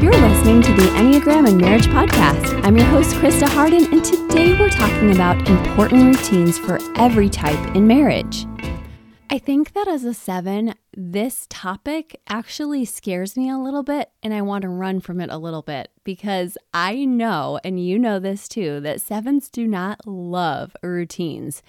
You're listening to the Enneagram and Marriage Podcast. I'm your host, Krista Harden, and today we're talking about important routines for every type in marriage. I think that as a seven, this topic actually scares me a little bit, and I want to run from it a little bit because I know, and you know this too, that sevens do not love routines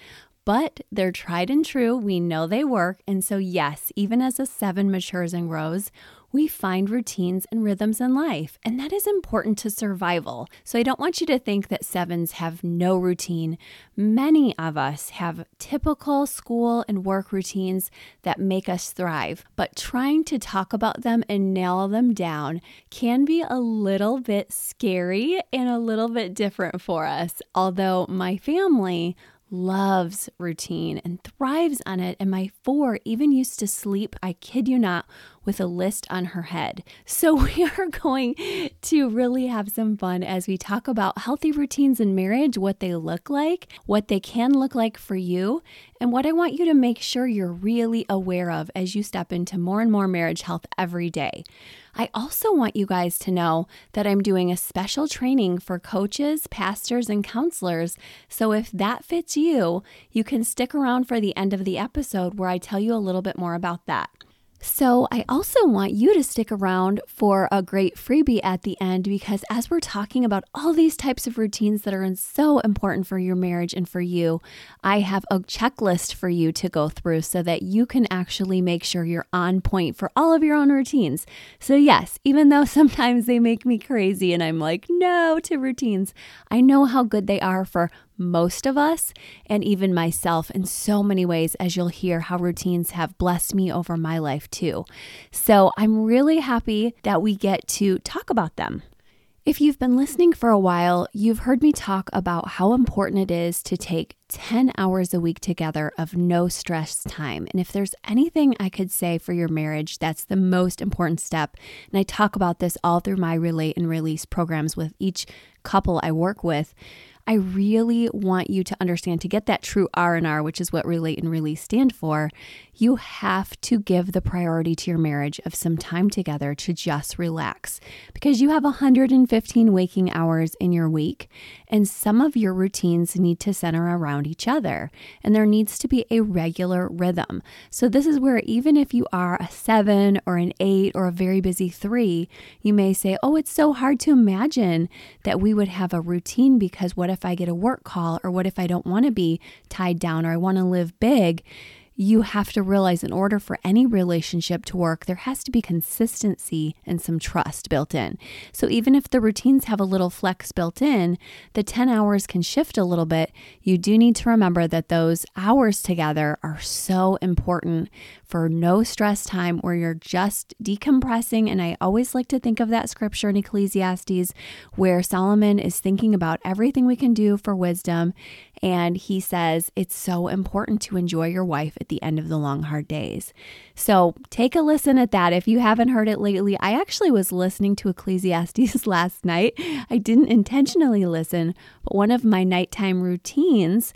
but they're tried and true. We know they work. And so, yes, even as a seven matures and grows, we find routines and rhythms in life, and that is important to survival. So, I don't want you to think that sevens have no routine. Many of us have typical school and work routines that make us thrive, but trying to talk about them and nail them down can be a little bit scary and a little bit different for us. Although my family loves routine and thrives on it. And my four even used to sleep, I kid you not, with a list on her head. So we are going to really have some fun as we talk about healthy routines in marriage, what they look like, what they can look like for you, and what I want you to make sure you're really aware of as you step into more and more marriage health every day. I also want you guys to know that I'm doing a special training for coaches, pastors, and counselors. So if that fits you, you can stick around for the end of the episode where I tell you a little bit more about that. So, I also want you to stick around for a great freebie at the end because as we're talking about all these types of routines that are so important for your marriage and for you, I have a checklist for you to go through so that you can actually make sure you're on point for all of your own routines. So, yes, even though sometimes they make me crazy and I'm like, no to routines, I know how good they are for most of us, and even myself in so many ways, as you'll hear how routines have blessed me over my life too. So I'm really happy that we get to talk about them. If you've been listening for a while, you've heard me talk about how important it is to take 10 hours a week together of no stress time. And if there's anything I could say for your marriage, that's the most important step. And I talk about this all through my Relate and Release programs with each couple I work with. I really want you to understand to get that true R&R, which is what relate and release stand for, you have to give the priority to your marriage of some time together to just relax because you have 115 waking hours in your week and some of your routines need to center around each other and there needs to be a regular rhythm. So this is where even if you are a 7 or an 8 or a very busy 3, you may say, "Oh, it's so hard to imagine that we would have a routine because what if I get a work call or what if I don't want to be tied down or I want to live big?" You have to realize in order for any relationship to work, there has to be consistency and some trust built in. So even if the routines have a little flex built in, the 10 hours can shift a little bit. You do need to remember that those hours together are so important for no stress time where you're just decompressing. And I always like to think of that scripture in Ecclesiastes where Solomon is thinking about everything we can do for wisdom. And he says it's so important to enjoy your wife at the end of the long, hard days. So take a listen at that. If you haven't heard it lately, I actually was listening to Ecclesiastes last night. I didn't intentionally listen, but one of my nighttime routines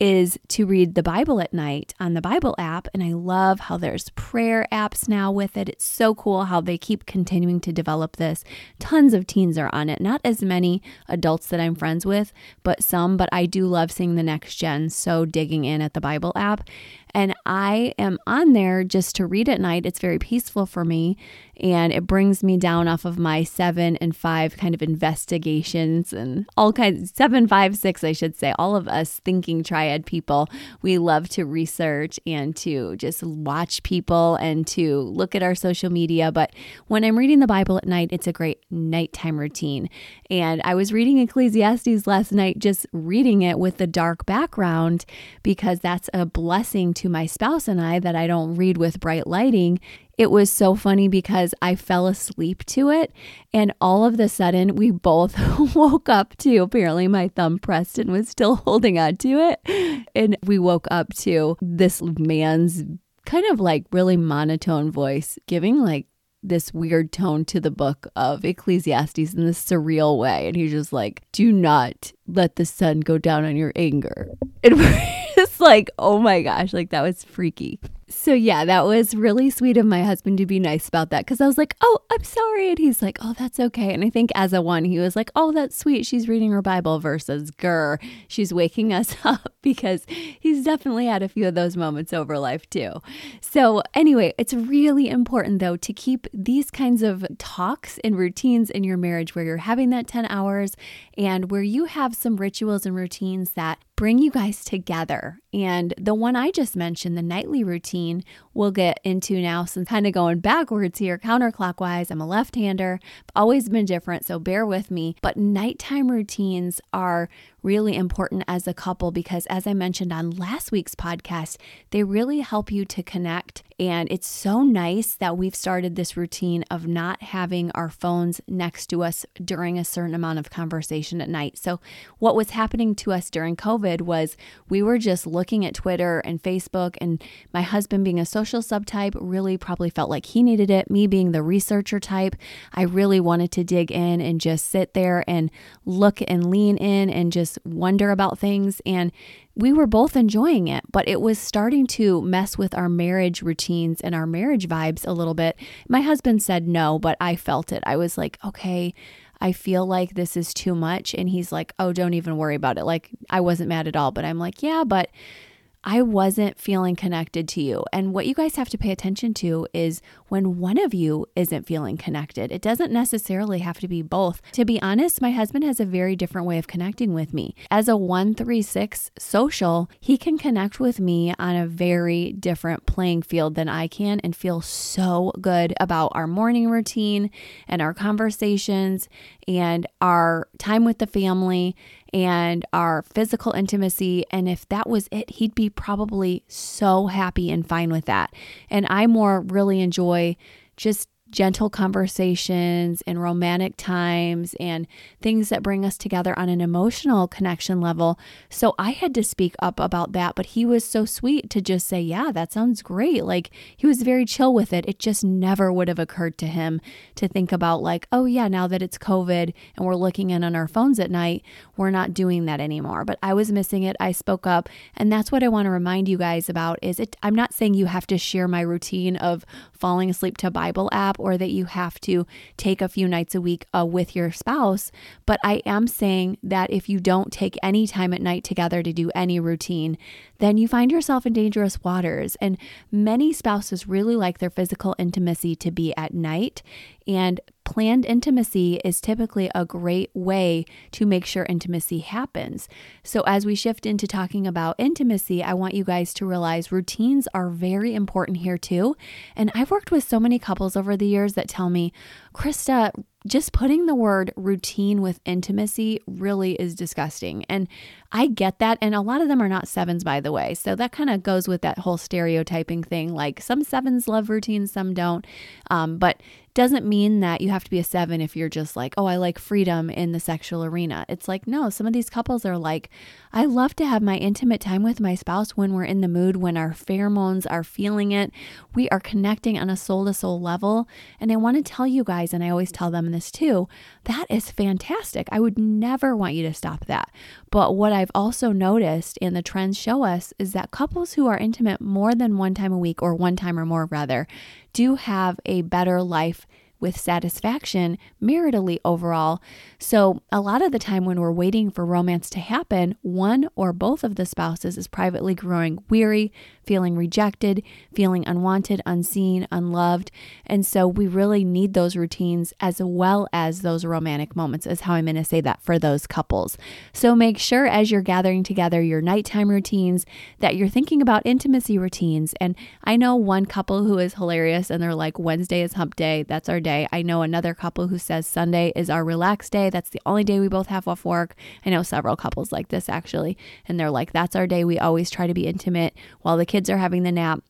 is to read the Bible at night on the Bible app. And I love how there's prayer apps now with it. It's so cool how they keep continuing to develop this. Tons of teens are on it, not as many adults that I'm friends with, but some. But I do love seeing the next gen so digging in at the Bible app. And I am on there just to read at night. It's very peaceful for me and it brings me down off of my seven and five kind of investigations and all kinds seven, five, six, I should say. All of us thinking triad people, we love to research and to just watch people and to look at our social media. But when I'm reading the Bible at night, it's a great nighttime routine. And I was reading Ecclesiastes last night, just reading it with the dark background because that's a blessing to my spouse and I that I don't read with bright lighting, it was so funny because I fell asleep to it. And all of the sudden, we both woke up to apparently my thumb pressed and was still holding on to it. And we woke up to this man's kind of like really monotone voice giving like this weird tone to the book of Ecclesiastes in this surreal way. And he's just like, do not let the sun go down on your anger. And it's like, oh my gosh, like that was freaky. So, yeah, that was really sweet of my husband to be nice about that because I was like, oh, I'm sorry. And he's like, oh, that's okay. And I think as a one, he was like, oh, that's sweet. She's reading her Bible versus grr. She's waking us up because he's definitely had a few of those moments over life too. So, anyway, it's really important though to keep these kinds of talks and routines in your marriage where you're having that 10 hours and where you have some rituals and routines that bring you guys together. And the one I just mentioned, the nightly routine, we'll get into now. Since kind of going backwards here, counterclockwise. I'm a left hander, always been different, so bear with me. But nighttime routines are really important as a couple because, as I mentioned on last week's podcast, they really help you to connect. And it's so nice that we've started this routine of not having our phones next to us during a certain amount of conversation at night. So, what was happening to us during COVID was we were just looking at Twitter and Facebook, and my husband, being a social subtype, really probably felt like he needed it. Me being the researcher type, I really wanted to dig in and just sit there and look and lean in and just wonder about things. And we were both enjoying it, but it was starting to mess with our marriage routines and our marriage vibes a little bit. My husband said no, but I felt it. I was like, okay. I feel like this is too much. And he's like, oh, don't even worry about it. Like, I wasn't mad at all. But I'm like, yeah, but I wasn't feeling connected to you. And what you guys have to pay attention to is when one of you isn't feeling connected. It doesn't necessarily have to be both. To be honest, my husband has a very different way of connecting with me. As a 136 social, he can connect with me on a very different playing field than I can and feel so good about our morning routine and our conversations and our time with the family and our physical intimacy. And if that was it, he'd be probably so happy and fine with that. And I more really enjoy just gentle conversations and romantic times and things that bring us together on an emotional connection level. So I had to speak up about that, but he was so sweet to just say, Yeah, that sounds great. Like he was very chill with it. It just never would have occurred to him to think about, like, oh, yeah, now that it's COVID and we're looking in on our phones at night, we're not doing that anymore. But I was missing it. I spoke up. And that's what I want to remind you guys about is it I'm not saying you have to share my routine of falling asleep to Bible app or that you have to take a few nights a week uh, with your spouse. But I am saying that if you don't take any time at night together to do any routine, then you find yourself in dangerous waters. And many spouses really like their physical intimacy to be at night. And planned intimacy is typically a great way to make sure intimacy happens. So, as we shift into talking about intimacy, I want you guys to realize routines are very important here too. And I've worked with so many couples over the years that tell me, Krista, just putting the word routine with intimacy really is disgusting. And I get that. And a lot of them are not sevens, by the way. So that kind of goes with that whole stereotyping thing. Like some sevens love routines, some don't. Um, but doesn't mean that you have to be a seven if you're just like, oh, I like freedom in the sexual arena. It's like, no, some of these couples are like, I love to have my intimate time with my spouse when we're in the mood, when our pheromones are feeling it. We are connecting on a soul to soul level. And I want to tell you guys, and I always tell them this too, that is fantastic. I would never want you to stop that. But what I've also noticed, and the trends show us, is that couples who are intimate more than one time a week, or one time or more rather, do have a better life with satisfaction maritally overall. So, a lot of the time when we're waiting for romance to happen, one or both of the spouses is privately growing weary, feeling rejected, feeling unwanted, unseen, unloved. And so we really need those routines as well as those romantic moments, is how I'm going to say that for those couples. So make sure as you're gathering together your nighttime routines that you're thinking about intimacy routines. And I know one couple who is hilarious and they're like, Wednesday is hump day. That's our day. I know another couple who says Sunday is our relaxed day. That's the only day we both have off work. I know several couples like this actually. And they're like, that's our day. We always try to be intimate while the kids are having the nap,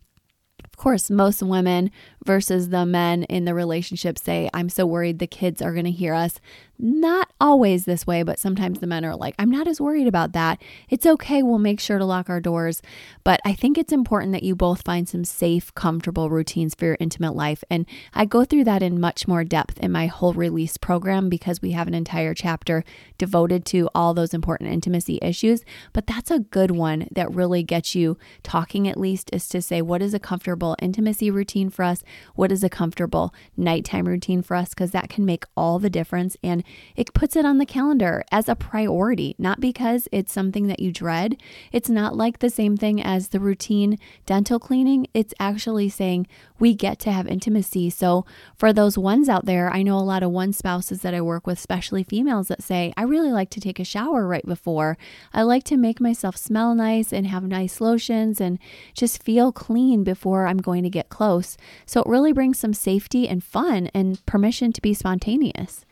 of course, most women versus the men in the relationship say, I'm so worried the kids are going to hear us. Not always this way, but sometimes the men are like, I'm not as worried about that. It's okay. We'll make sure to lock our doors. But I think it's important that you both find some safe, comfortable routines for your intimate life. And I go through that in much more depth in my whole release program because we have an entire chapter devoted to all those important intimacy issues. But that's a good one that really gets you talking, at least, is to say, what is a comfortable intimacy routine for us? What is a comfortable nighttime routine for us? Because that can make all the difference. And it puts it on the calendar as a priority, not because it's something that you dread. It's not like the same thing as the routine dental cleaning. It's actually saying we get to have intimacy. So, for those ones out there, I know a lot of one spouses that I work with, especially females, that say, I really like to take a shower right before. I like to make myself smell nice and have nice lotions and just feel clean before I'm going to get close. So, it really brings some safety and fun and permission to be spontaneous.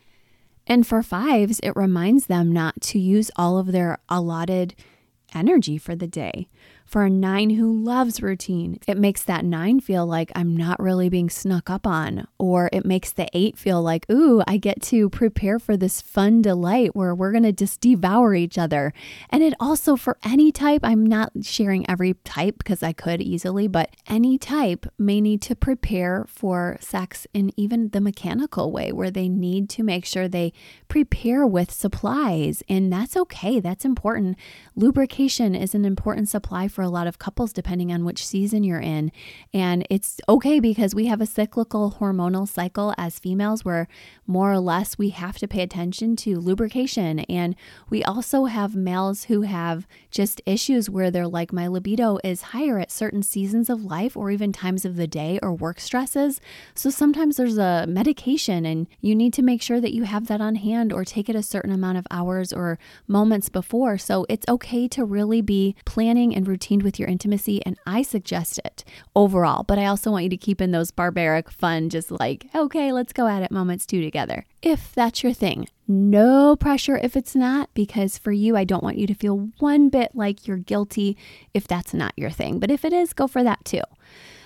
And for fives, it reminds them not to use all of their allotted energy for the day. For a nine who loves routine, it makes that nine feel like I'm not really being snuck up on. Or it makes the eight feel like, ooh, I get to prepare for this fun delight where we're going to just devour each other. And it also, for any type, I'm not sharing every type because I could easily, but any type may need to prepare for sex in even the mechanical way where they need to make sure they prepare with supplies. And that's okay, that's important. Lubrication is an important supply for a lot of couples, depending on which season you're in. And it's okay because we have a cyclical hormonal cycle as females where more or less we have to pay attention to lubrication. And we also have males who have just issues where they're like, my libido is higher at certain seasons of life or even times of the day or work stresses. So sometimes there's a medication and you need to make sure that you have that on hand or take it a certain amount of hours or moments before. So it's okay to really be planning and routine with your intimacy, and I suggest it overall. But I also want you to keep in those barbaric, fun, just like, okay, let's go at it moments too together. If that's your thing, no pressure if it's not, because for you, I don't want you to feel one bit like you're guilty if that's not your thing. But if it is, go for that too.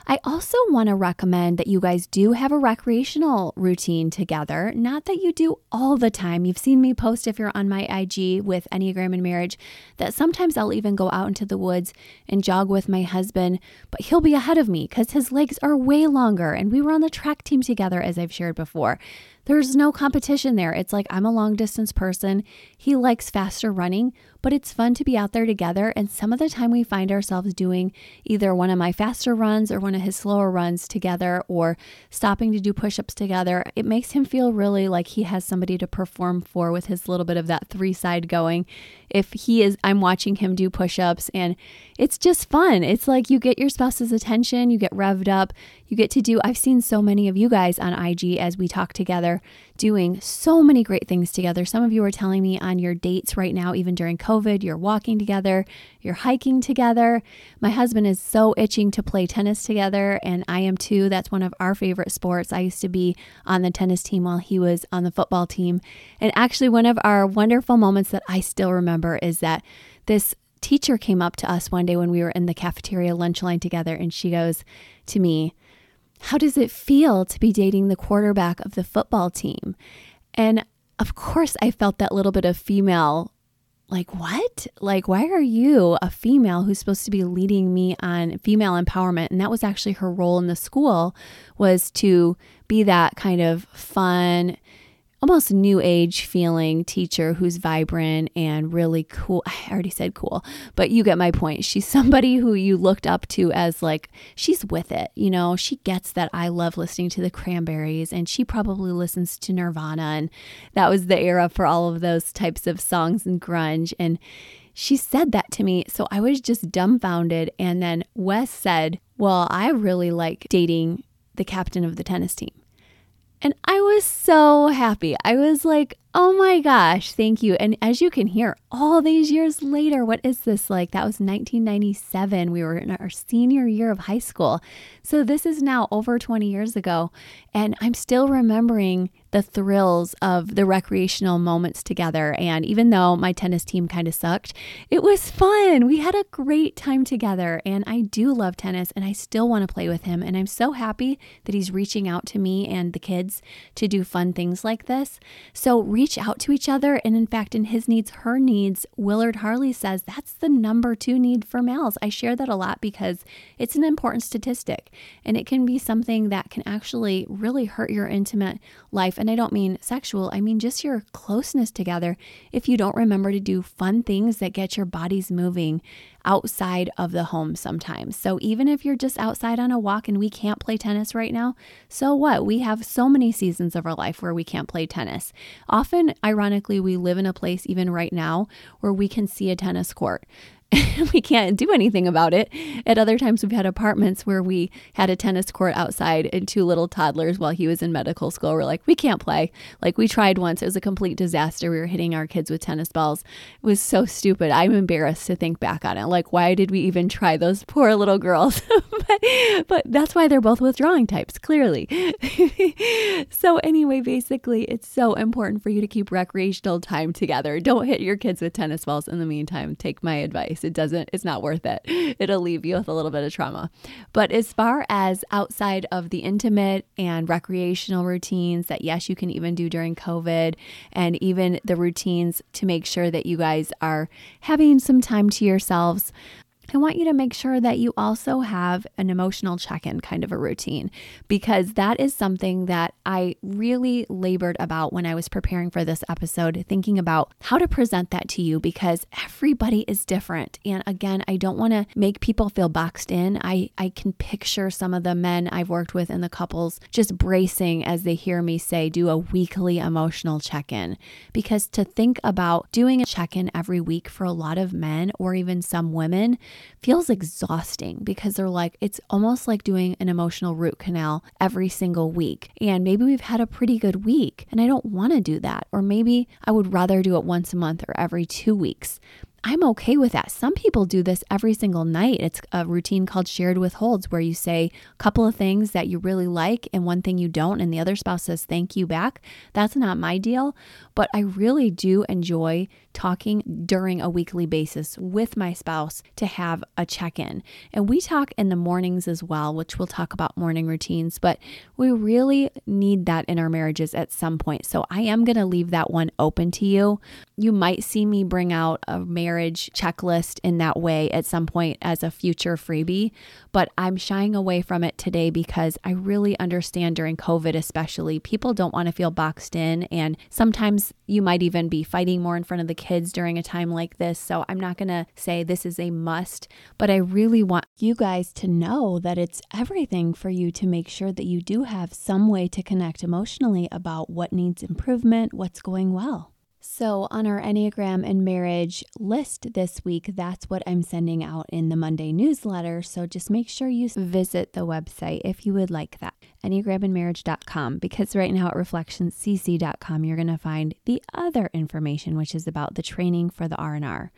I also want to recommend that you guys do have a recreational routine together. Not that you do all the time. You've seen me post if you're on my IG with Enneagram and Marriage that sometimes I'll even go out into the woods and jog with my husband, but he'll be ahead of me because his legs are way longer. And we were on the track team together, as I've shared before. There's no competition there. It's like I'm a long distance person. He likes faster running, but it's fun to be out there together. And some of the time we find ourselves doing either one of my faster runs or one of his slower runs together or stopping to do push ups together. It makes him feel really like he has somebody to perform for with his little bit of that three side going. If he is, I'm watching him do push ups and it's just fun. It's like you get your spouse's attention, you get revved up, you get to do. I've seen so many of you guys on IG as we talk together doing so many great things together. Some of you are telling me on your dates right now, even during COVID, you're walking together, you're hiking together. My husband is so itching to play tennis together, and I am too. That's one of our favorite sports. I used to be on the tennis team while he was on the football team. And actually, one of our wonderful moments that I still remember is that this teacher came up to us one day when we were in the cafeteria lunch line together, and she goes to me, how does it feel to be dating the quarterback of the football team? And of course, I felt that little bit of female like what? Like why are you a female who's supposed to be leading me on female empowerment? And that was actually her role in the school was to be that kind of fun almost new age feeling teacher who's vibrant and really cool. I already said cool, but you get my point. She's somebody who you looked up to as like, she's with it. You know, she gets that I love listening to the cranberries and she probably listens to Nirvana. And that was the era for all of those types of songs and grunge. And she said that to me. So I was just dumbfounded. And then Wes said, Well, I really like dating the captain of the tennis team. And I was so happy. I was like, oh my gosh, thank you. And as you can hear, all these years later, what is this like? That was 1997. We were in our senior year of high school. So this is now over 20 years ago. And I'm still remembering the thrills of the recreational moments together. And even though my tennis team kind of sucked, it was fun. We had a great time together. And I do love tennis and I still want to play with him. And I'm so happy that he's reaching out to me and the kids to do fun things like this. So, reach out to each other. And in fact, in his needs, her needs, Willard Harley says that's the number two need for males. I share that a lot because it's an important statistic and it can be something that can actually really hurt your intimate life. And I don't mean sexual, I mean just your closeness together if you don't remember to do fun things that get your bodies moving outside of the home sometimes. So even if you're just outside on a walk and we can't play tennis right now, so what? We have so many seasons of our life where we can't play tennis. Often, ironically, we live in a place even right now where we can see a tennis court. we can't do anything about it. At other times, we've had apartments where we had a tennis court outside and two little toddlers while he was in medical school. We're like, we can't play. Like, we tried once. It was a complete disaster. We were hitting our kids with tennis balls. It was so stupid. I'm embarrassed to think back on it. Like, why did we even try those poor little girls? but, but that's why they're both withdrawing types, clearly. so, anyway, basically, it's so important for you to keep recreational time together. Don't hit your kids with tennis balls in the meantime. Take my advice. It doesn't, it's not worth it. It'll leave you with a little bit of trauma. But as far as outside of the intimate and recreational routines that, yes, you can even do during COVID, and even the routines to make sure that you guys are having some time to yourselves, I want you to make sure that you also have an emotional check in kind of a routine because that is something that I really labored about when I was preparing for this episode, thinking about how to present that to you because everybody is different. And again, I don't want to make people feel boxed in. I, I can picture some of the men I've worked with and the couples just bracing as they hear me say, do a weekly emotional check in. Because to think about doing a check in every week for a lot of men or even some women, feels exhausting because they're like, it's almost like doing an emotional root canal every single week. And maybe we've had a pretty good week and I don't want to do that. Or maybe I would rather do it once a month or every two weeks. I'm okay with that. Some people do this every single night. It's a routine called shared withholds where you say a couple of things that you really like and one thing you don't, and the other spouse says thank you back. That's not my deal, but I really do enjoy talking during a weekly basis with my spouse to have a check in. And we talk in the mornings as well, which we'll talk about morning routines, but we really need that in our marriages at some point. So I am going to leave that one open to you. You might see me bring out a marriage checklist in that way at some point as a future freebie, but I'm shying away from it today because I really understand during COVID, especially, people don't want to feel boxed in. And sometimes you might even be fighting more in front of the kids during a time like this. So I'm not going to say this is a must, but I really want you guys to know that it's everything for you to make sure that you do have some way to connect emotionally about what needs improvement, what's going well. So, on our Enneagram and marriage list this week, that's what I'm sending out in the Monday newsletter. So, just make sure you visit the website if you would like that enneagramandmarriage.com because right now at reflectionscc.com you're going to find the other information which is about the training for the R&R.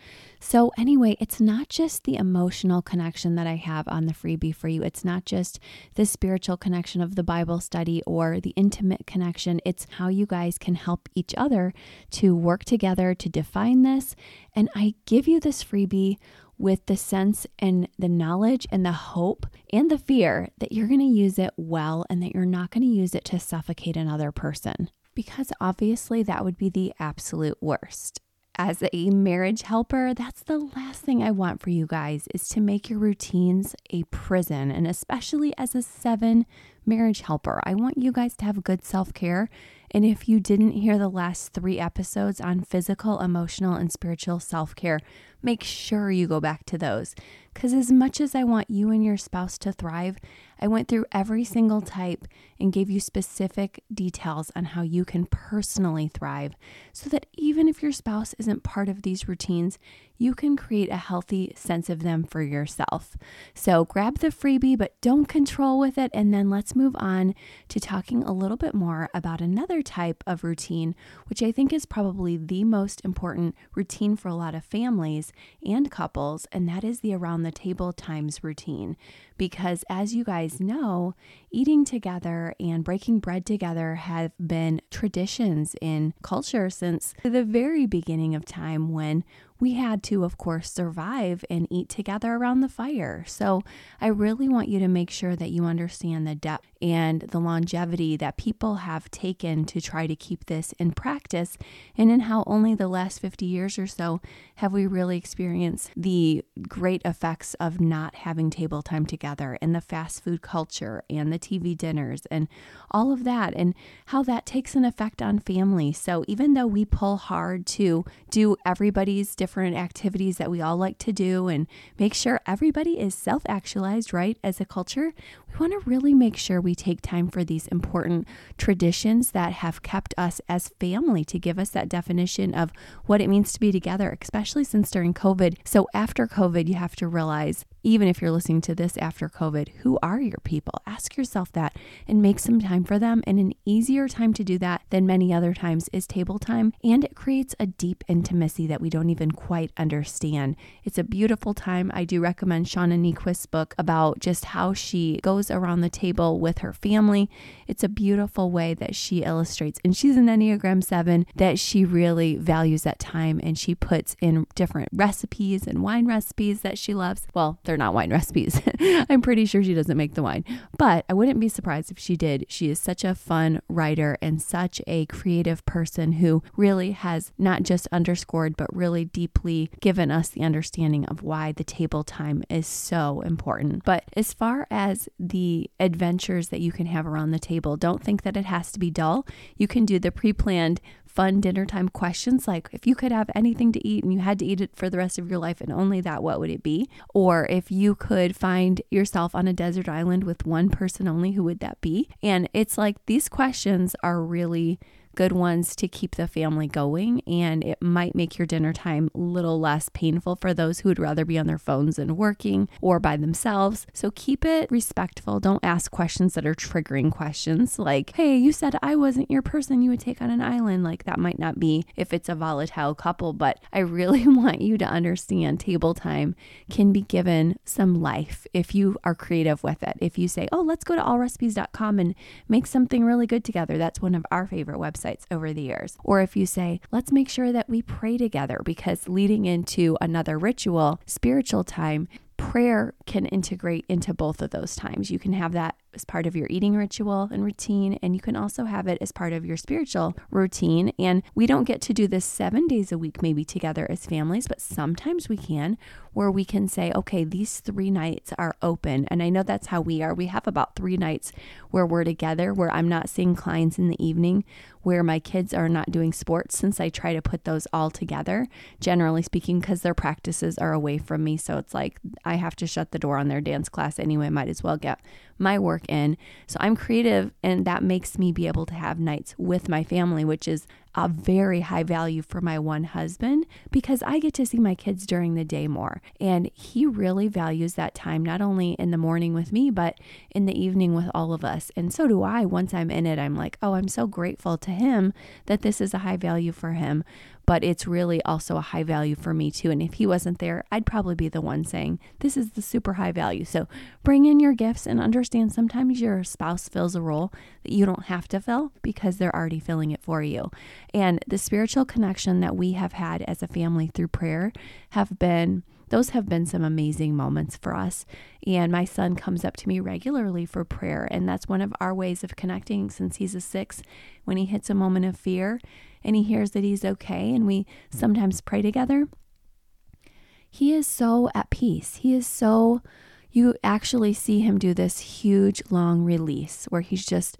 So anyway, it's not just the emotional connection that I have on the freebie for you. It's not just the spiritual connection of the Bible study or the intimate connection. It's how you guys can help each other to work together to define this and I give you this freebie with the sense and the knowledge and the hope and the fear that you're going to use it well and that you're not going to use it to suffocate another person. Because obviously, that would be the absolute worst. As a marriage helper, that's the last thing I want for you guys is to make your routines a prison. And especially as a seven marriage helper, I want you guys to have good self care and if you didn't hear the last three episodes on physical, emotional, and spiritual self care, make sure you go back to those. Because as much as I want you and your spouse to thrive, I went through every single type and gave you specific details on how you can personally thrive so that even if your spouse isn't part of these routines, you can create a healthy sense of them for yourself. So grab the freebie, but don't control with it. And then let's move on to talking a little bit more about another type of routine, which I think is probably the most important routine for a lot of families and couples, and that is the around the table times routine. Because as you guys know, eating together and breaking bread together have been traditions in culture since the very beginning of time when we had to, of course, survive and eat together around the fire. So I really want you to make sure that you understand the depth and the longevity that people have taken to try to keep this in practice, and in how only the last 50 years or so have we really experienced the great effects of not having table time together and the fast food culture and the TV dinners and all of that, and how that takes an effect on family. So even though we pull hard to do everybody's different activities that we all like to do and make sure everybody is self actualized, right, as a culture, we want to really make sure we take time for these important traditions that have kept us as family to give us that definition of what it means to be together, especially since during COVID. So, after COVID, you have to realize even if you're listening to this after COVID, who are your people? Ask yourself that and make some time for them. And an easier time to do that than many other times is table time. And it creates a deep intimacy that we don't even quite understand. It's a beautiful time. I do recommend Shauna Niequist's book about just how she goes around the table with her family. It's a beautiful way that she illustrates. And she's an Enneagram 7 that she really values that time and she puts in different recipes and wine recipes that she loves. Well, not wine recipes. I'm pretty sure she doesn't make the wine, but I wouldn't be surprised if she did. She is such a fun writer and such a creative person who really has not just underscored, but really deeply given us the understanding of why the table time is so important. But as far as the adventures that you can have around the table, don't think that it has to be dull. You can do the pre planned fun dinner time questions like if you could have anything to eat and you had to eat it for the rest of your life and only that, what would it be? Or if you could find yourself on a desert island with one person only, who would that be? And it's like these questions are really good ones to keep the family going. And it might make your dinner time a little less painful for those who would rather be on their phones and working or by themselves. So keep it respectful. Don't ask questions that are triggering questions like, hey, you said I wasn't your person you would take on an island. Like that might not be if it's a volatile couple, but I really want you to understand table time can be given some life if you are creative with it. If you say, oh, let's go to allrecipes.com and make something really good together. That's one of our favorite websites websites over the years. Or if you say, let's make sure that we pray together because leading into another ritual, spiritual time, prayer can integrate into both of those times. You can have that as part of your eating ritual and routine, and you can also have it as part of your spiritual routine. And we don't get to do this seven days a week, maybe together as families, but sometimes we can, where we can say, okay, these three nights are open. And I know that's how we are. We have about three nights where we're together, where I'm not seeing clients in the evening, where my kids are not doing sports, since I try to put those all together, generally speaking, because their practices are away from me. So it's like I have to shut the door on their dance class anyway, might as well get my work in. So I'm creative, and that makes me be able to have nights with my family, which is a very high value for my one husband because I get to see my kids during the day more. And he really values that time, not only in the morning with me, but in the evening with all of us. And so do I. Once I'm in it, I'm like, oh, I'm so grateful to him that this is a high value for him but it's really also a high value for me too. And if he wasn't there, I'd probably be the one saying, This is the super high value. So bring in your gifts and understand sometimes your spouse fills a role that you don't have to fill because they're already filling it for you. And the spiritual connection that we have had as a family through prayer have been those have been some amazing moments for us. And my son comes up to me regularly for prayer. And that's one of our ways of connecting since he's a six. When he hits a moment of fear and he hears that he's okay, and we sometimes pray together, he is so at peace. He is so, you actually see him do this huge, long release where he's just,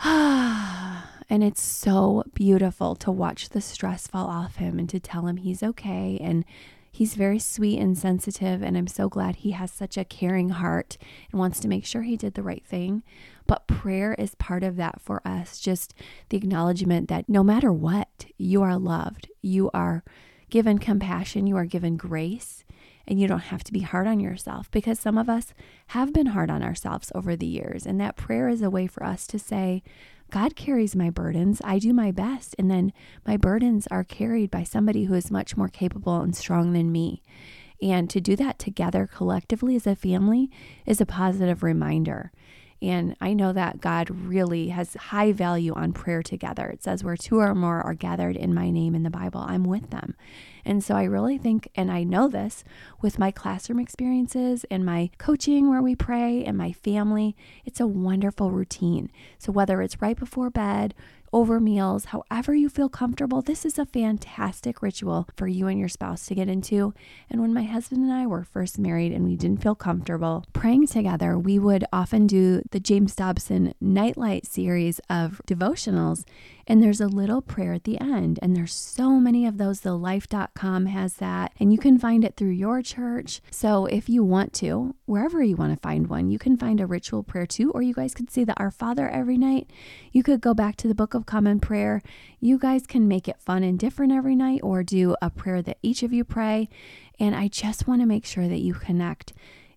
ah. And it's so beautiful to watch the stress fall off him and to tell him he's okay and He's very sweet and sensitive, and I'm so glad he has such a caring heart and wants to make sure he did the right thing. But prayer is part of that for us. Just the acknowledgement that no matter what, you are loved, you are given compassion, you are given grace, and you don't have to be hard on yourself because some of us have been hard on ourselves over the years. And that prayer is a way for us to say, God carries my burdens. I do my best. And then my burdens are carried by somebody who is much more capable and strong than me. And to do that together collectively as a family is a positive reminder. And I know that God really has high value on prayer together. It says, where two or more are gathered in my name in the Bible, I'm with them. And so I really think, and I know this with my classroom experiences and my coaching where we pray and my family, it's a wonderful routine. So whether it's right before bed, over meals, however you feel comfortable. This is a fantastic ritual for you and your spouse to get into. And when my husband and I were first married and we didn't feel comfortable praying together, we would often do the James Dobson Nightlight series of devotionals. And there's a little prayer at the end. And there's so many of those. The life.com has that. And you can find it through your church. So if you want to, wherever you want to find one, you can find a ritual prayer too. Or you guys could say the Our Father every night. You could go back to the Book of Common Prayer. You guys can make it fun and different every night or do a prayer that each of you pray. And I just want to make sure that you connect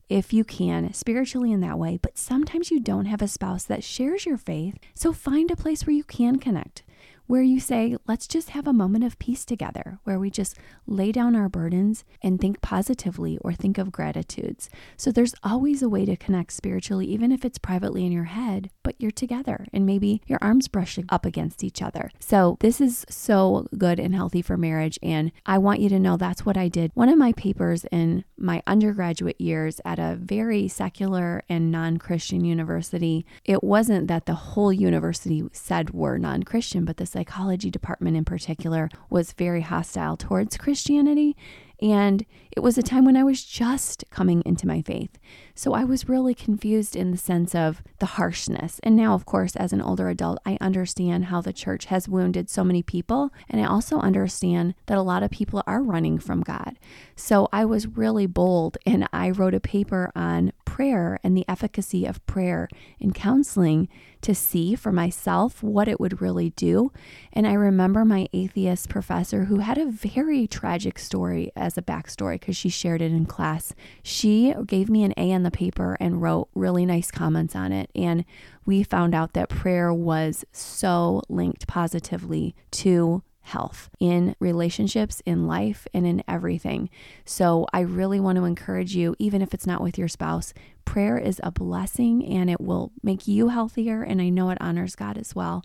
if you can, spiritually in that way. But sometimes you don't have a spouse that shares your faith. So find a place where you can connect where you say, let's just have a moment of peace together, where we just lay down our burdens and think positively or think of gratitudes. So there's always a way to connect spiritually, even if it's privately in your head, you're together and maybe your arms brushing up against each other. So this is so good and healthy for marriage. And I want you to know that's what I did. One of my papers in my undergraduate years at a very secular and non Christian university, it wasn't that the whole university said we're non Christian, but the psychology department in particular was very hostile towards Christianity. And it was a time when I was just coming into my faith. So I was really confused in the sense of the harshness. And now, of course, as an older adult, I understand how the church has wounded so many people. And I also understand that a lot of people are running from God. So I was really bold and I wrote a paper on prayer and the efficacy of prayer in counseling to see for myself what it would really do. And I remember my atheist professor who had a very tragic story as a backstory because she shared it in class. She gave me an A on the paper and wrote really nice comments on it. And we found out that prayer was so linked positively to health in relationships, in life, and in everything. So I really want to encourage you, even if it's not with your spouse, prayer is a blessing and it will make you healthier. And I know it honors God as well.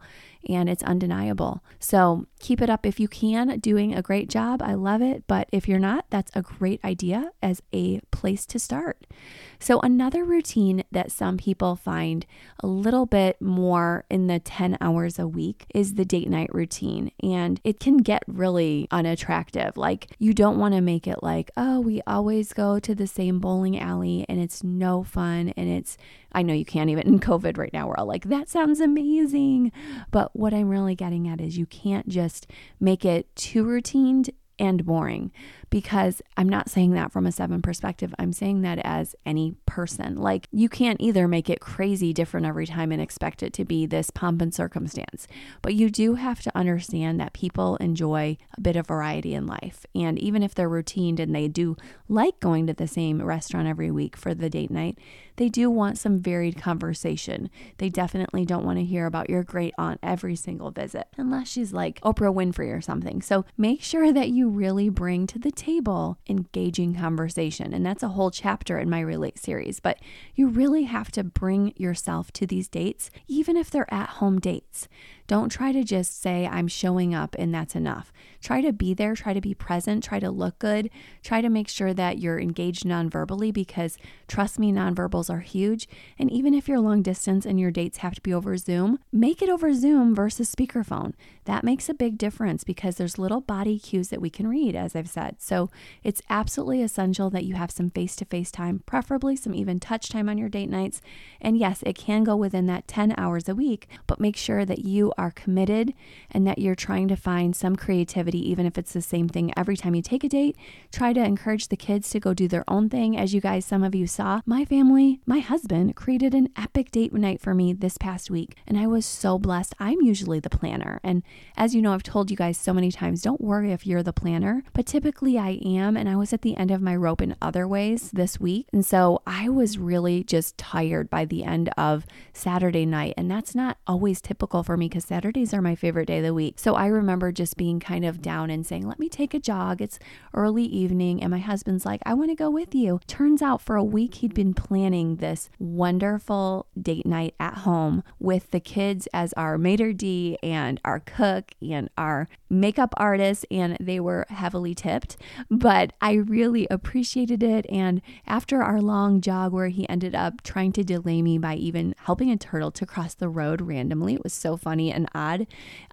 And it's undeniable. So keep it up if you can, doing a great job. I love it. But if you're not, that's a great idea as a place to start. So, another routine that some people find a little bit more in the 10 hours a week is the date night routine. And it can get really unattractive. Like, you don't want to make it like, oh, we always go to the same bowling alley and it's no fun. And it's, I know you can't even in COVID right now, we're all like, that sounds amazing. But what I'm really getting at is you can't just make it too routine and boring because I'm not saying that from a seven perspective. I'm saying that as any person. Like, you can't either make it crazy different every time and expect it to be this pomp and circumstance, but you do have to understand that people enjoy a bit of variety in life. And even if they're routined and they do like going to the same restaurant every week for the date night, they do want some varied conversation. They definitely don't want to hear about your great aunt every single visit, unless she's like Oprah Winfrey or something. So make sure that you really bring to the table engaging conversation. And that's a whole chapter in my Relate series. But you really have to bring yourself to these dates, even if they're at home dates. Don't try to just say, I'm showing up and that's enough. Try to be there, try to be present, try to look good, try to make sure that you're engaged non-verbally because trust me, nonverbals are huge. And even if you're long distance and your dates have to be over Zoom, make it over Zoom versus speakerphone. That makes a big difference because there's little body cues that we can read, as I've said. So it's absolutely essential that you have some face to face time, preferably some even touch time on your date nights. And yes, it can go within that 10 hours a week, but make sure that you are committed and that you're trying to find some creativity, even if it's the same thing every time you take a date. Try to encourage the kids to go do their own thing. As you guys, some of you saw, my family, my husband created an epic date night for me this past week, and I was so blessed. I'm usually the planner. And as you know, I've told you guys so many times, don't worry if you're the planner, but typically I am. And I was at the end of my rope in other ways this week. And so I was really just tired by the end of Saturday night. And that's not always typical for me because because Saturdays are my favorite day of the week. So I remember just being kind of down and saying, let me take a jog. It's early evening. And my husband's like, I want to go with you. Turns out for a week, he'd been planning this wonderful date night at home with the kids as our maitre d' and our cook and our makeup artist. And they were heavily tipped. But I really appreciated it. And after our long jog, where he ended up trying to delay me by even helping a turtle to cross the road randomly. It was so funny and odd.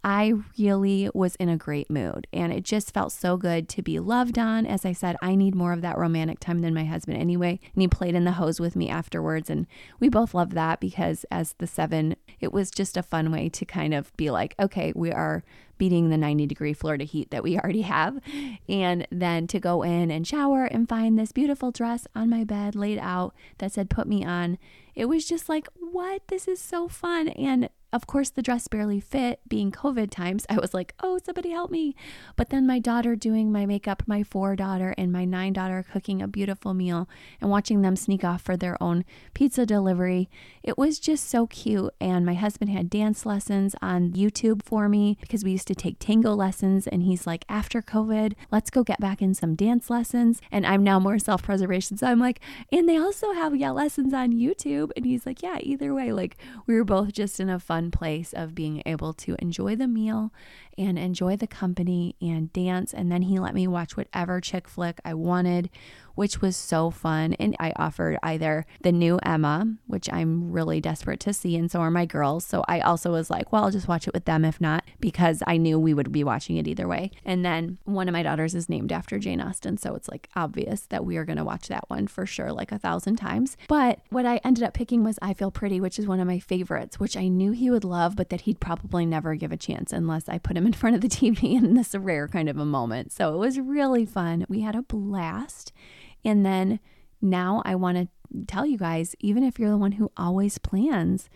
I really was in a great mood and it just felt so good to be loved on. As I said, I need more of that romantic time than my husband anyway. And he played in the hose with me afterwards. And we both loved that because as the seven, it was just a fun way to kind of be like, okay, we are beating the 90 degree Florida heat that we already have. And then to go in and shower and find this beautiful dress on my bed laid out that said, put me on. It was just like, what? This is so fun. And of course, the dress barely fit being COVID times. I was like, oh, somebody help me. But then my daughter doing my makeup, my four daughter and my nine daughter cooking a beautiful meal and watching them sneak off for their own pizza delivery. It was just so cute. And my husband had dance lessons on YouTube for me because we used to take tango lessons. And he's like, after COVID, let's go get back in some dance lessons. And I'm now more self preservation. So I'm like, and they also have yeah, lessons on YouTube. And he's like, yeah, either way, like we were both just in a fun fun place of being able to enjoy the meal and enjoy the company and dance. And then he let me watch whatever chick flick I wanted, which was so fun. And I offered either the new Emma, which I'm really desperate to see, and so are my girls. So I also was like, well, I'll just watch it with them if not, because I knew we would be watching it either way. And then one of my daughters is named after Jane Austen. So it's like obvious that we are going to watch that one for sure, like a thousand times. But what I ended up picking was I Feel Pretty, which is one of my favorites, which I knew he would love, but that he'd probably never give a chance unless I put him in front of the TV in this rare kind of a moment. So it was really fun. We had a blast. And then now I want to tell you guys, even if you're the one who always plans,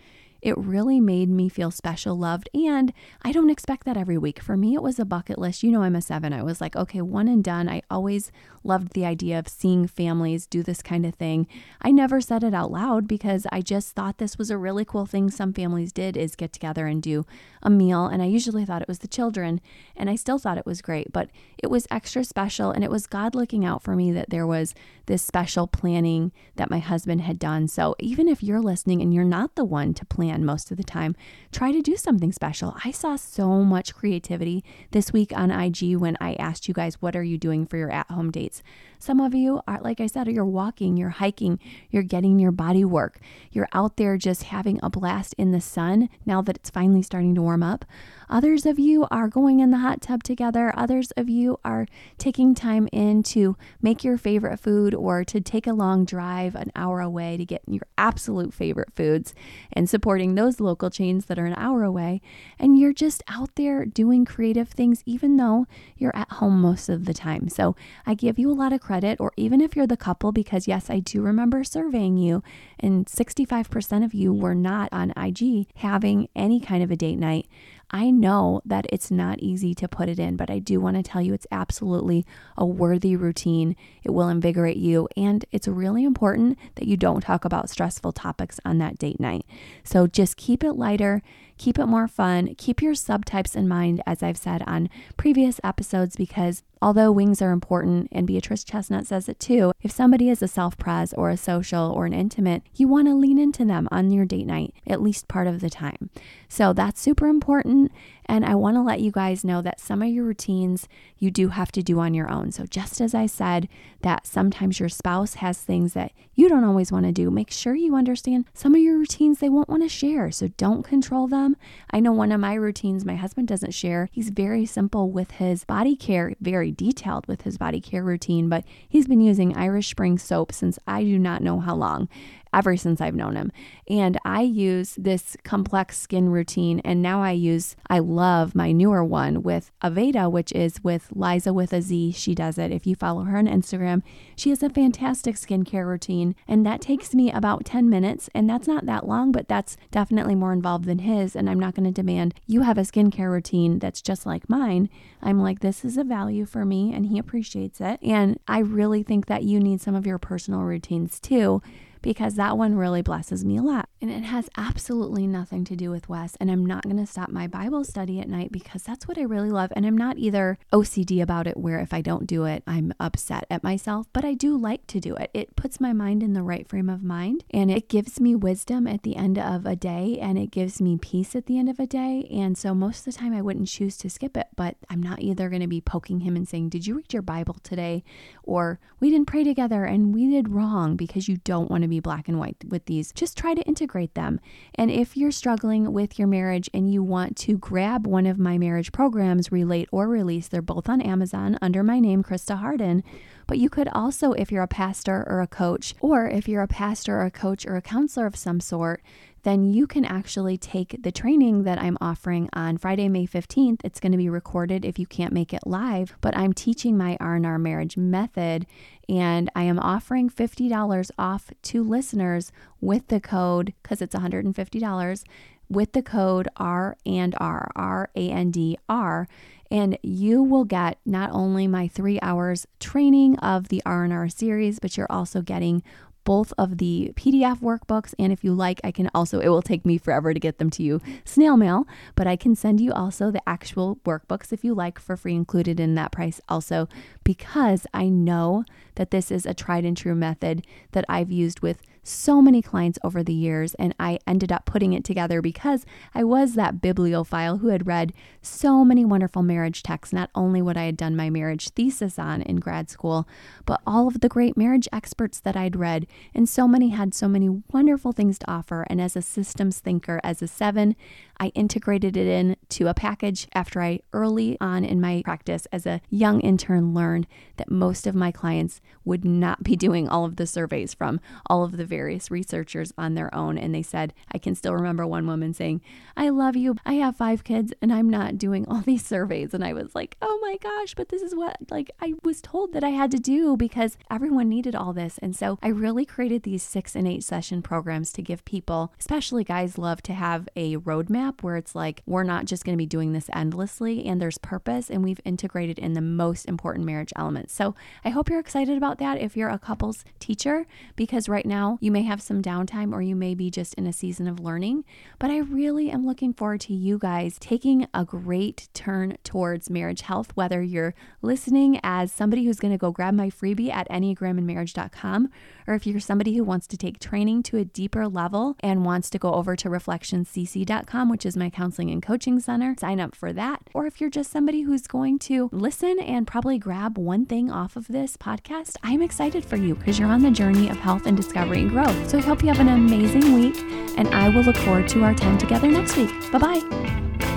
it really made me feel special, loved, and I don't expect that every week. For me, it was a bucket list. You know, I'm a seven. I was like, okay, one and done. I always loved the idea of seeing families do this kind of thing. I never said it out loud because I just thought this was a really cool thing some families did is get together and do a meal. And I usually thought it was the children, and I still thought it was great, but it was extra special. And it was God looking out for me that there was this special planning that my husband had done. So even if you're listening and you're not the one to plan, most of the time, try to do something special. I saw so much creativity this week on IG when I asked you guys, what are you doing for your at home dates? Some of you are, like I said, you're walking, you're hiking, you're getting your body work, you're out there just having a blast in the sun now that it's finally starting to warm up. Others of you are going in the hot tub together. Others of you are taking time in to make your favorite food or to take a long drive an hour away to get your absolute favorite foods and supporting those local chains that are an hour away. And you're just out there doing creative things, even though you're at home most of the time. So I give you a lot of credit, or even if you're the couple, because yes, I do remember surveying you, and 65% of you were not on IG having any kind of a date night. I know that it's not easy to put it in, but I do want to tell you it's absolutely a worthy routine. It will invigorate you, and it's really important that you don't talk about stressful topics on that date night. So just keep it lighter Keep it more fun. Keep your subtypes in mind, as I've said on previous episodes, because although wings are important, and Beatrice Chestnut says it too, if somebody is a self pres or a social or an intimate, you want to lean into them on your date night at least part of the time. So that's super important. And I want to let you guys know that some of your routines you do have to do on your own. So, just as I said, that sometimes your spouse has things that you don't always want to do, make sure you understand some of your routines they won't want to share. So, don't control them. I know one of my routines my husband doesn't share. He's very simple with his body care, very detailed with his body care routine, but he's been using Irish Spring soap since I do not know how long ever since I've known him. And I use this complex skin routine. And now I use, I love my newer one with Aveda, which is with Liza with a Z. She does it. If you follow her on Instagram, she has a fantastic skincare routine. And that takes me about 10 minutes. And that's not that long, but that's definitely more involved than his. And I'm not going to demand you have a skincare routine that's just like mine. I'm like, this is a value for me, and he appreciates it. And I really think that you need some of your personal routines too because that one really blesses me a lot. And it has absolutely nothing to do with Wes. And I'm not going to stop my Bible study at night because that's what I really love. And I'm not either OCD about it, where if I don't do it, I'm upset at myself, but I do like to do it. It puts my mind in the right frame of mind and it gives me wisdom at the end of a day and it gives me peace at the end of a day. And so most of the time I wouldn't choose to skip it, but I'm not either going to be poking him and saying, Did you read your Bible today? Or we didn't pray together and we did wrong because you don't want to be black and white with these. Just try to integrate them. And if you're struggling with your marriage and you want to grab one of my marriage programs, Relate or Release, they're both on Amazon under my name, Christa Hardin. But you could also, if you're a pastor or a coach, or if you're a pastor or a coach or a counselor of some sort, then you can actually take the training that I'm offering on Friday, May 15th. It's going to be recorded if you can't make it live, but I'm teaching my R&R marriage method and I am offering $50 off to listeners with the code cuz it's $150 with the code R and R R A N D R and you will get not only my 3 hours training of the R&R series but you're also getting both of the PDF workbooks. And if you like, I can also, it will take me forever to get them to you snail mail, but I can send you also the actual workbooks if you like for free, included in that price also, because I know that this is a tried and true method that I've used with so many clients over the years, and I ended up putting it together because I was that bibliophile who had read so many wonderful marriage texts, not only what I had done my marriage thesis on in grad school, but all of the great marriage experts that I'd read. And so many had so many wonderful things to offer. And as a systems thinker, as a seven, I integrated it into a package after I early on in my practice as a young intern learned that most of my clients would not be doing all of the surveys from all of the various researchers on their own. And they said, I can still remember one woman saying, I love you. I have five kids and I'm not doing all these surveys. And I was like, oh my gosh, but this is what like I was told that I had to do because everyone needed all this. And so I really created these six and eight session programs to give people, especially guys, love to have a roadmap where it's like, we're not just going to be doing this endlessly and there's purpose and we've integrated in the most important marriage elements. So I hope you're excited about that if you're a couples teacher, because right now you may have some downtime or you may be just in a season of learning. But I really am looking forward to you guys taking a great turn towards marriage health, whether you're listening as somebody who's going to go grab my freebie at enneagramandmarriage.com or if you're somebody who wants to take training to a deeper level and wants to go over to reflectioncc.com, which is my counseling and coaching center, sign up for that. Or if you're just somebody who's going to listen and probably grab one thing off of this podcast, I'm excited for you because you're on the journey of health and discovery and growth. So I hope you have an amazing week, and I will look forward to our time together next week. Bye bye.